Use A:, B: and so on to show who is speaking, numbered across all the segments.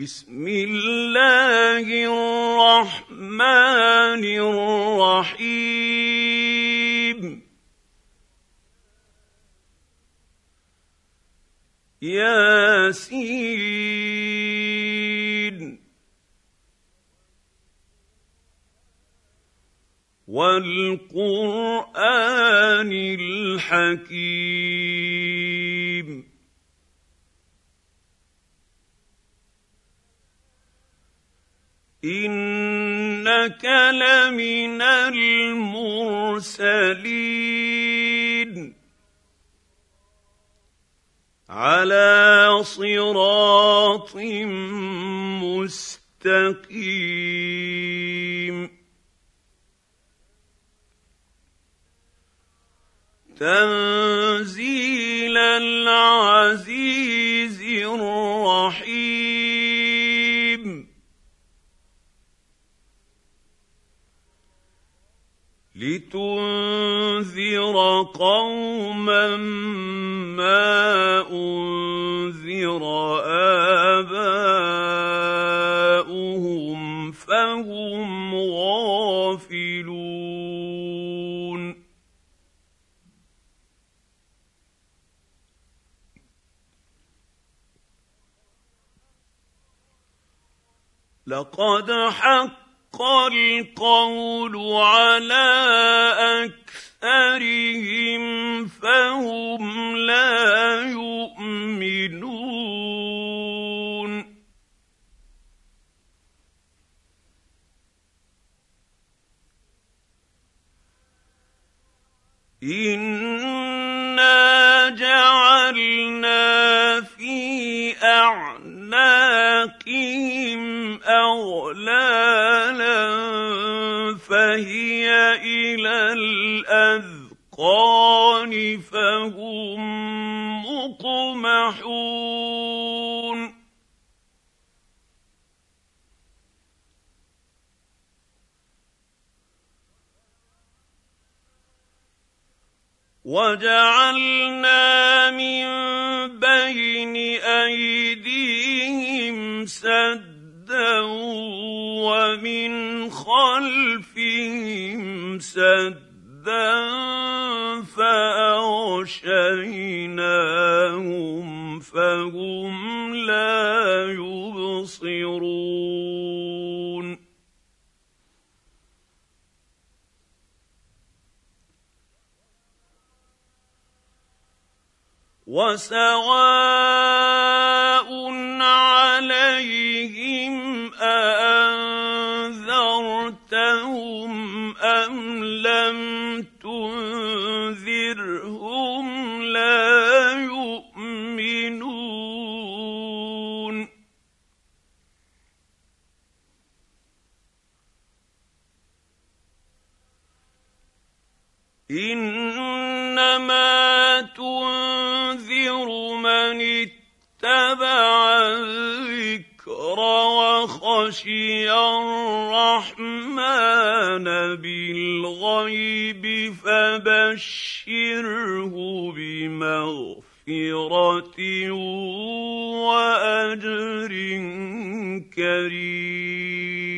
A: بسم الله الرحمن الرحيم. ياسين. والقرآن الحكيم. انك لمن المرسلين على صراط مستقيم تنزيل العزيز لتنذر قوما ما انذر اباؤهم فهم غافلون لقد حق القول على أكثرهم فهم لا يؤمنون. انا جعلنا في اعناقهم اغلالا الاذقان فهم مقمحون وجعلنا من بين أيديهم سدا ومن خلفهم سدا فاغشيناهم فهم لا يبصرون وسواء بالغيب فبشره بمغفرة وأجر كريم.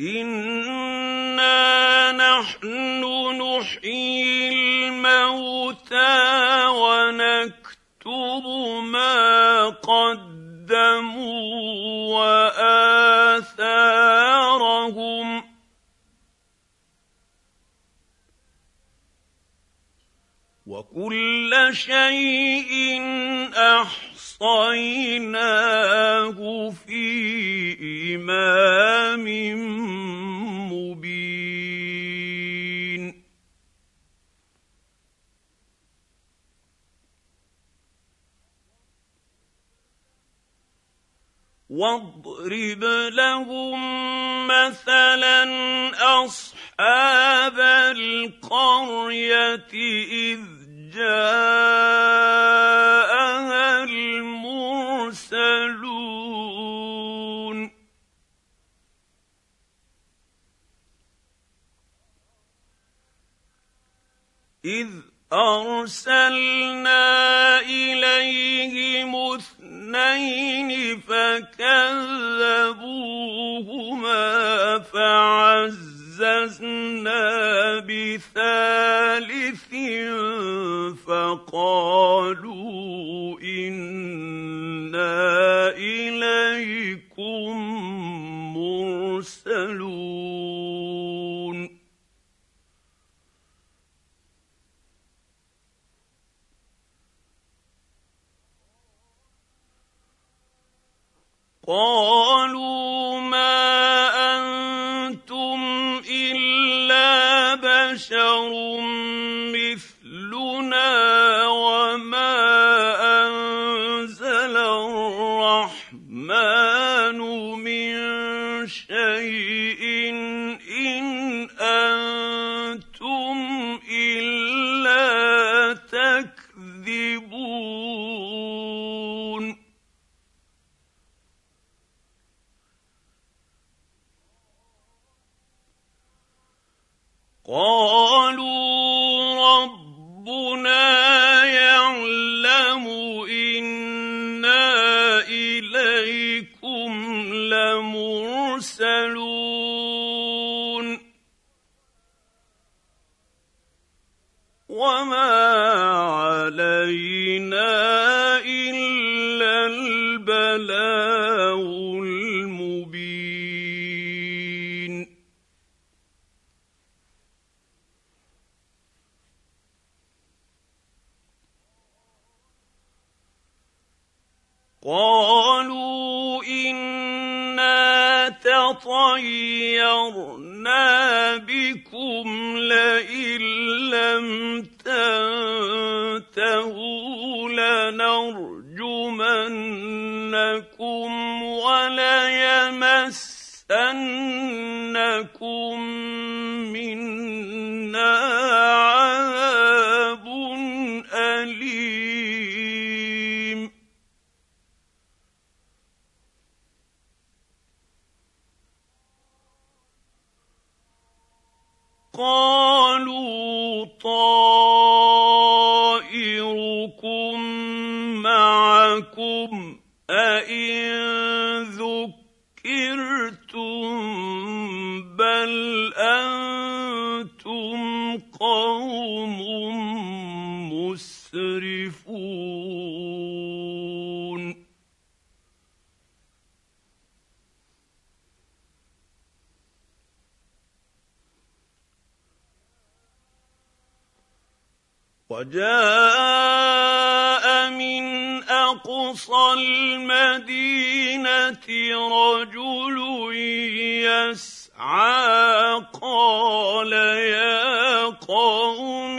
A: انا نحن نحيي وكل شيء أحصيناه في إمام مبين. واضرب لهم مثلا أصحاب القرية إذ جاءها المرسلون. إذ أرسلنا إليهم اثنين فكذبوهما فعزوا فعززنا بثالث فقالوا أنا اليكم مرسلون قالوا ما بشر مثلنا وما انزل الرحمن من شيء تطيرنا بكم لئن لم تنتهوا وجاء من أقصى المدينة رجل يسعى قال يا قوم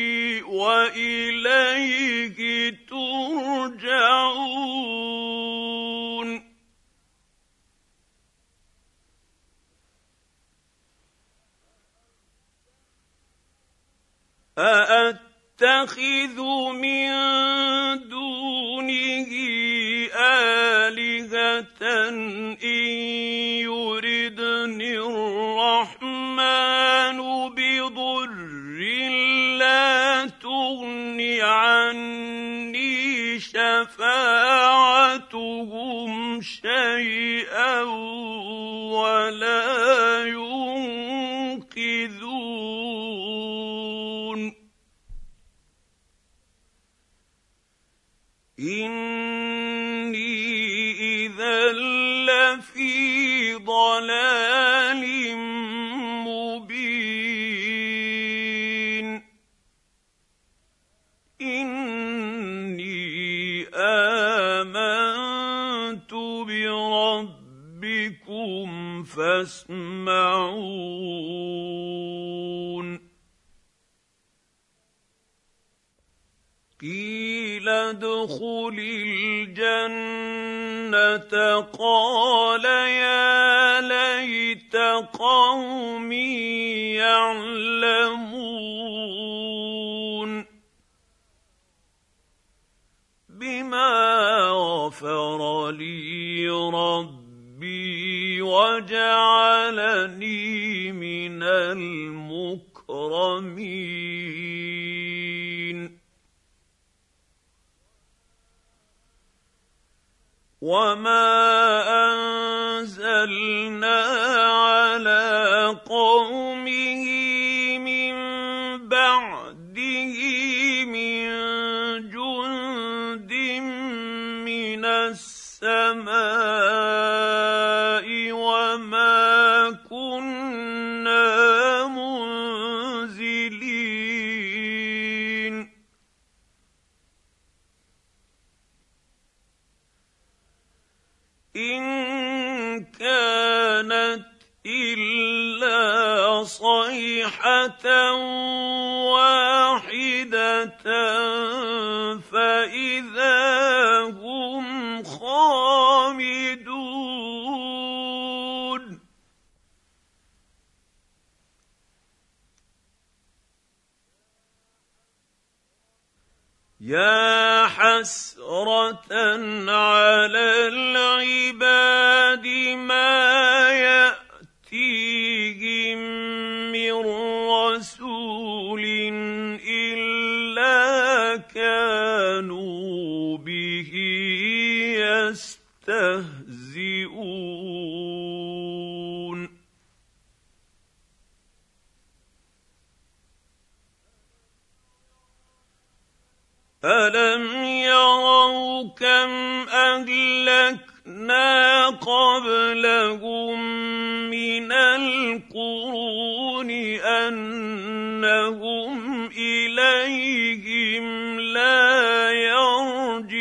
A: يضرهم شيئا ولا ينقذون إني إذا لفي ضلال مبين فاسمعون. قيل ادخل الجنة. قال يا ليت قومي يعلمون. كانوا به يستهزئون. الم يروا كم اهلكنا قبلهم من القرون انهم اليه رَبِّهِمْ لَا يَرْجِعُونَ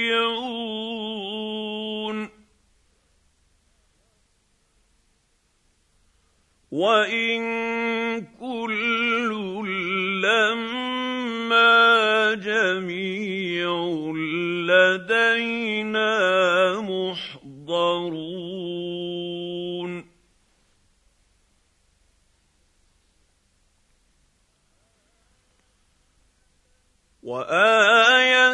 A: وَإِن كُلٌّ لَّمَّا جَمِيعٌ لَّدَيْنَا مُحْضَرُونَ وآية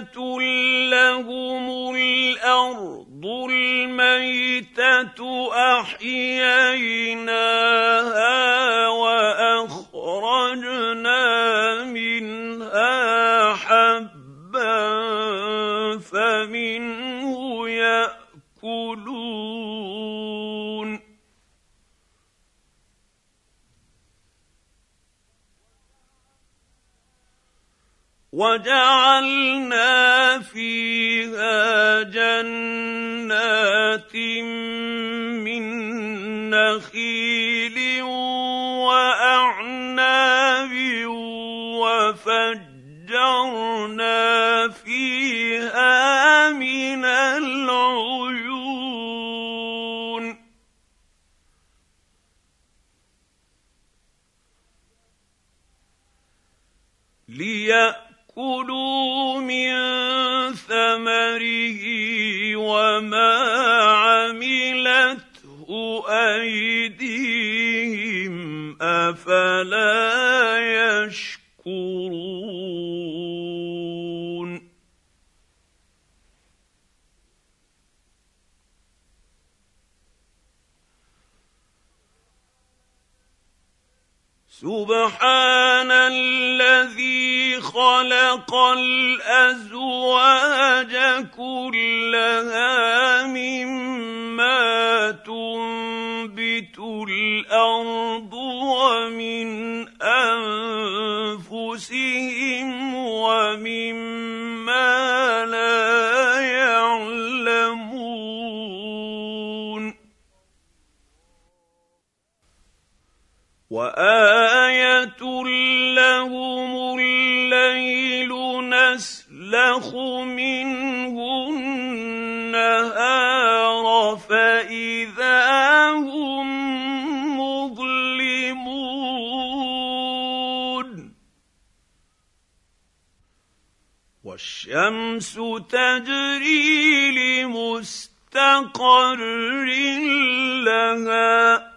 A: أخرج السماء والشمس تجري لمستقر لها.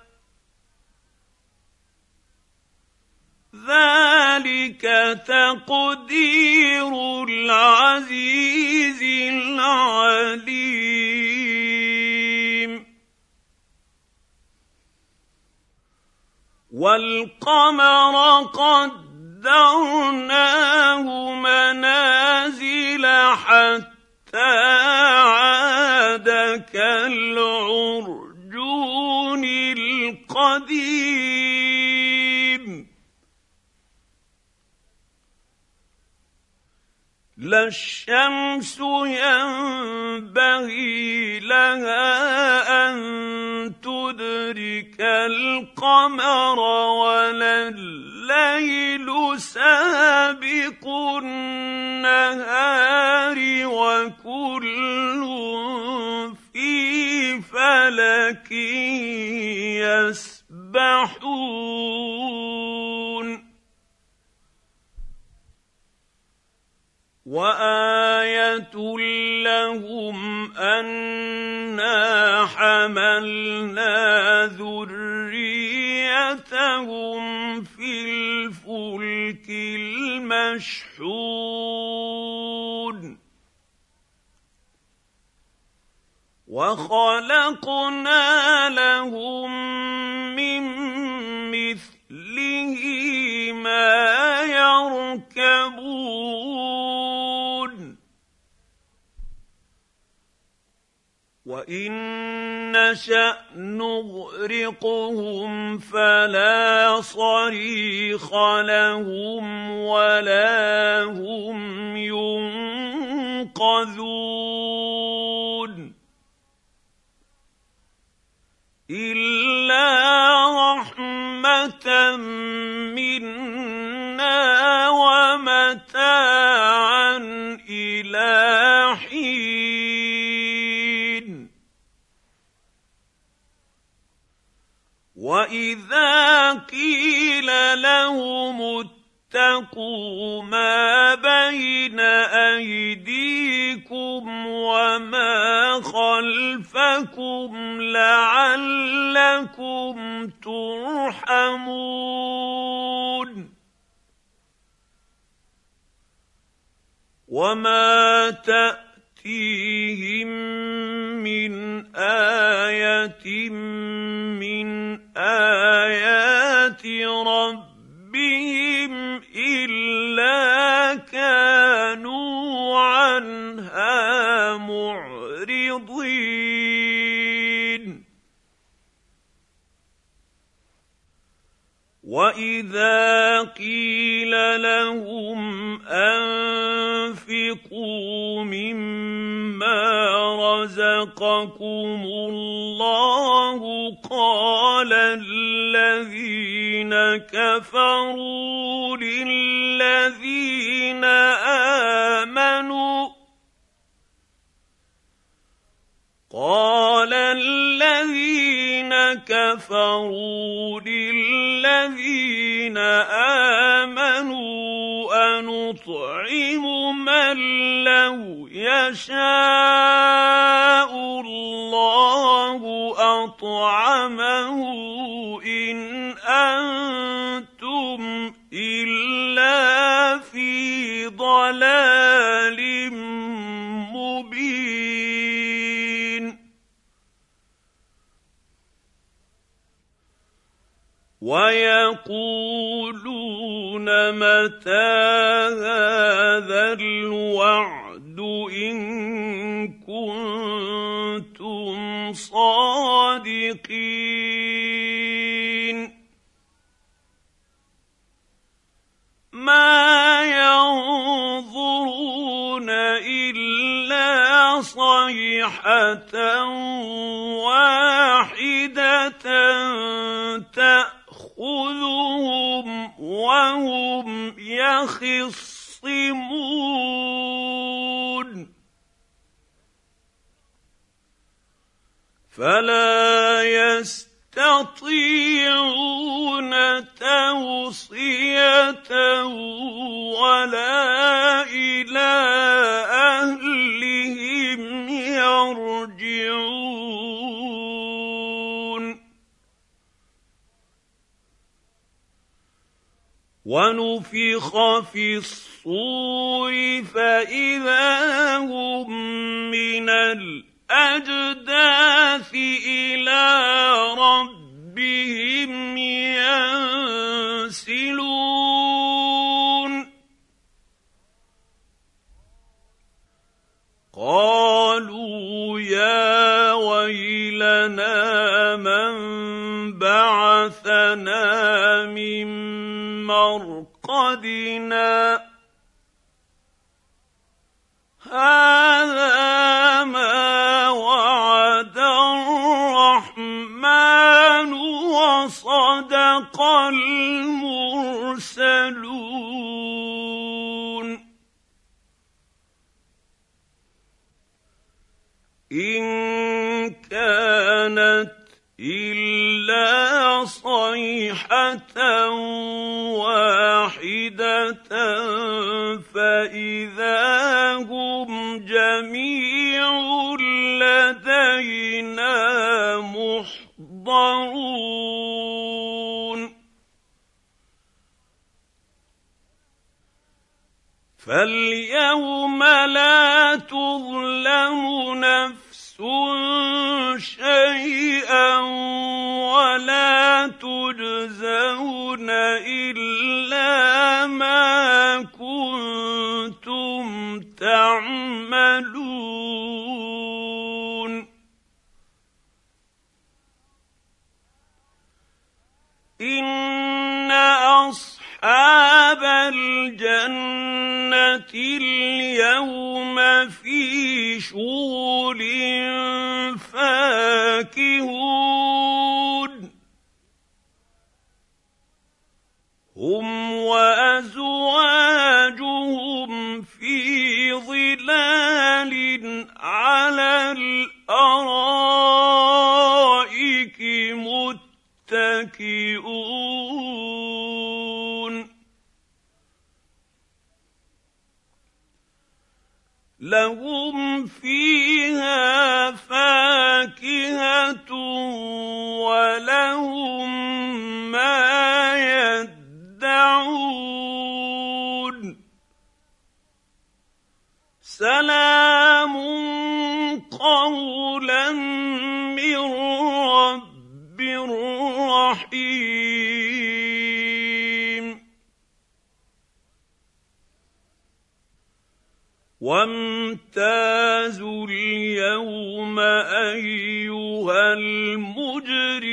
A: ذلك تقدير العزيز العليم. والقمر قدرناه منازل حتى عاد كالعرجون القديم لا الشمس ينبغي لها ان تدرك القمر ولا سابق النهار وكل في فلك يسبحون. وآية لهم أنا حملنا ذريتهم الفلك المشحون. وخلقنا لهم من مثله ما يركبون. وان نشا نغرقهم فلا صريخ لهم ولا هم ينقذون الا رحمه منا واذا قيل لهم اتقوا ما بين ايديكم وما خلفكم لعلكم ترحمون وما تاتيهم من إيه اطعمه ان أنتم الا في ضلال ويقولون متى هذا الوعد صادقين ما ينظرون إلا صيحة واحدة تأخذهم وهم يخصمون. فلا يستطيعون توصية ولا إلى أهلهم يرجعون. ونفخ في الصور فإذا هم من الأرض الأجداث إلى ربهم ينسلون. قالوا يا ويلنا من بعثنا من مرقدنا؟ هذا وصدق فاليوم لا تظلم نفس شيئا ولا تجزون الا ما كنتم تعملون ان اصحاب الجنة اليوم في شغل فاكهون. هم وأزواجهم في ظلال على الأرائك متكئون. لهم فيها فاكهة ولهم ما يدعون. سلام قولا من رب رحيم. وامتازوا اليوم أيها المجرمون.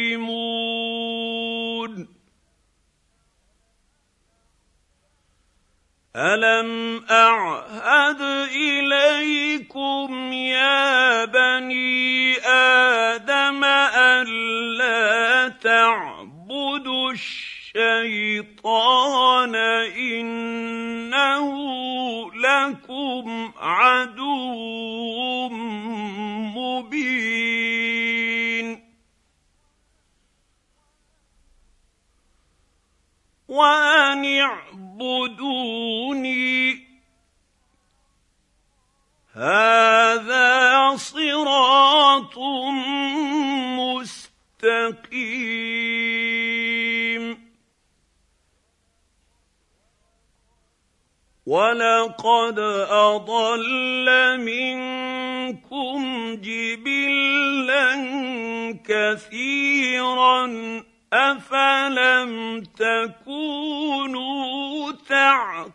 A: ألم أعهد إليكم يا بني آدم الا تعبدوا الشيطان انه لكم عدو مبين. وأن اعبدوني هذا صراط مستقيم. ولقد أضل منكم جبلا كثيرا أفلم تكونوا تعقلون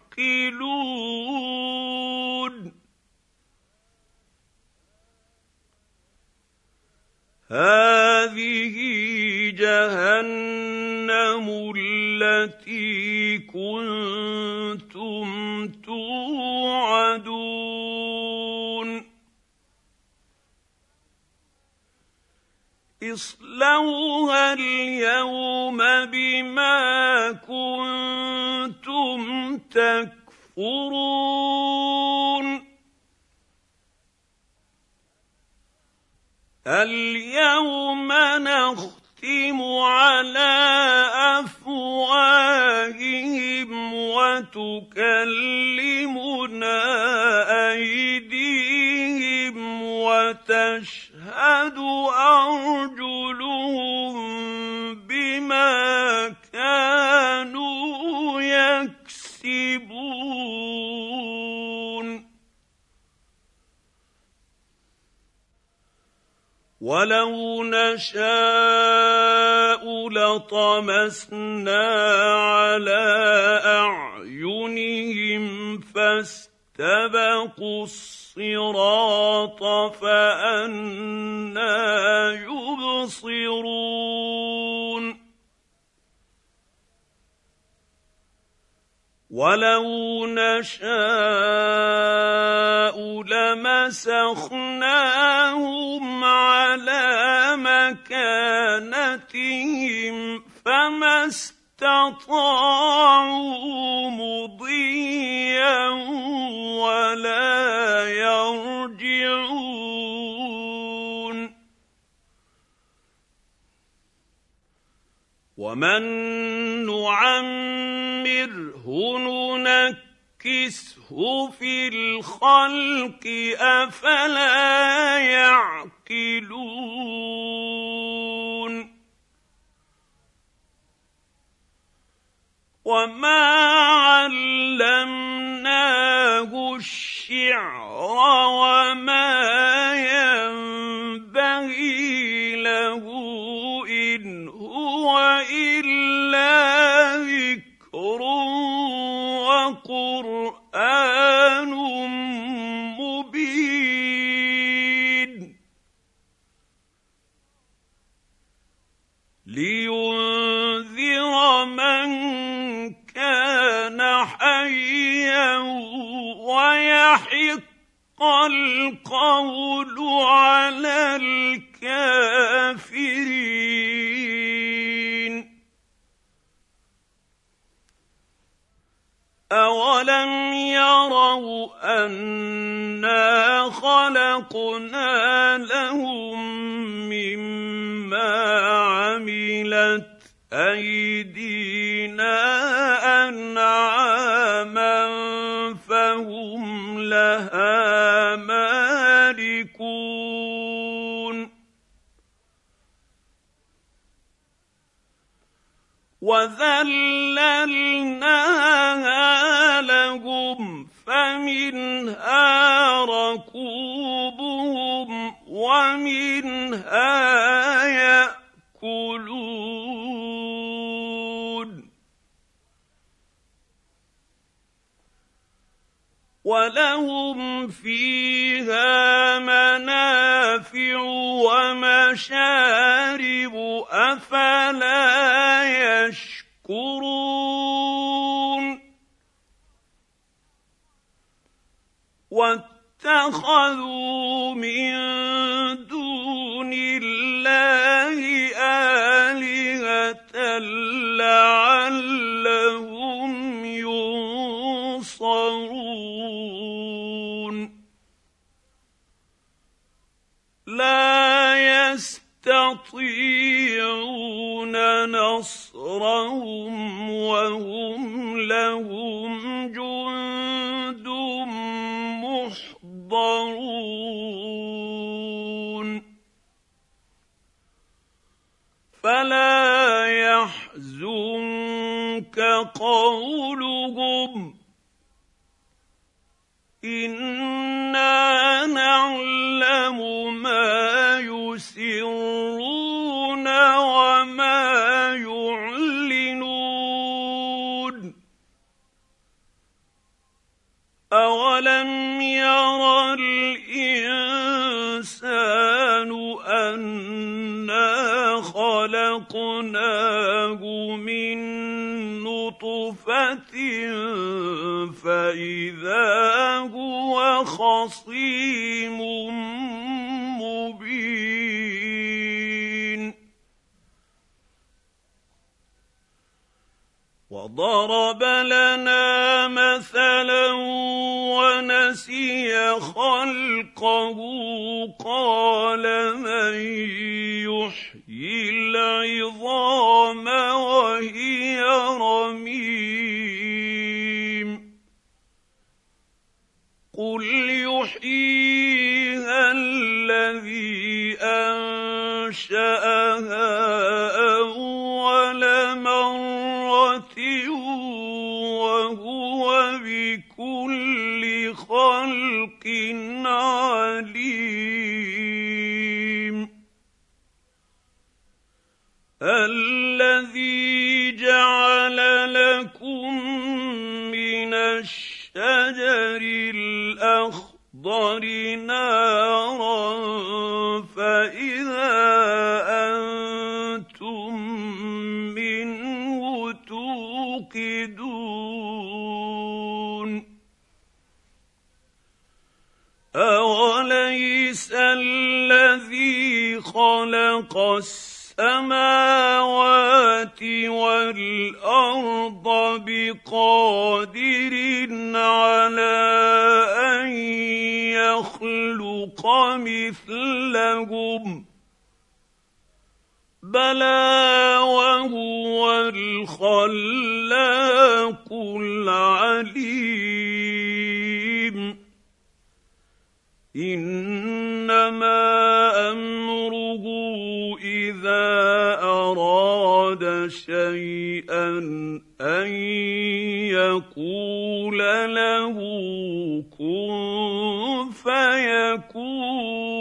A: هذه جهنم التي كنتم توعدون. اصلوها اليوم بما كنتم تكفرون. اليوم نختم على أفواههم وتكلمنا نشاء لطمسنا على أعينهم فاستبقوا الصراط فانى ولو نشاء لمسخناهم على مكانتهم فما استطاعوا مضيا ولا يرجعون ومن نعمره ننكسه في الخلق افلا يعقلون وما علمناه الشعر وما ينبغي هو الا ذكر وقرآن مبين لينذر ولهم فيها منافع ومشارب افلا يشكرون واتخذوا من نصرهم وهم لهم جند محضرون. فلا يحزنك قولهم. إنا نعلم ما خلقناه من نطفه فاذا هو خصيم مبين وضرب لنا مثلا ونسي خلقه قال من يحيي العظام وهي رميم. قل يحييها خلق السماوات والأرض بقادر على أن يخلق مثلهم. بلى وهو الخلاق العليم. إنما امره إذا أراد شيئا أن يقول له كن فيكون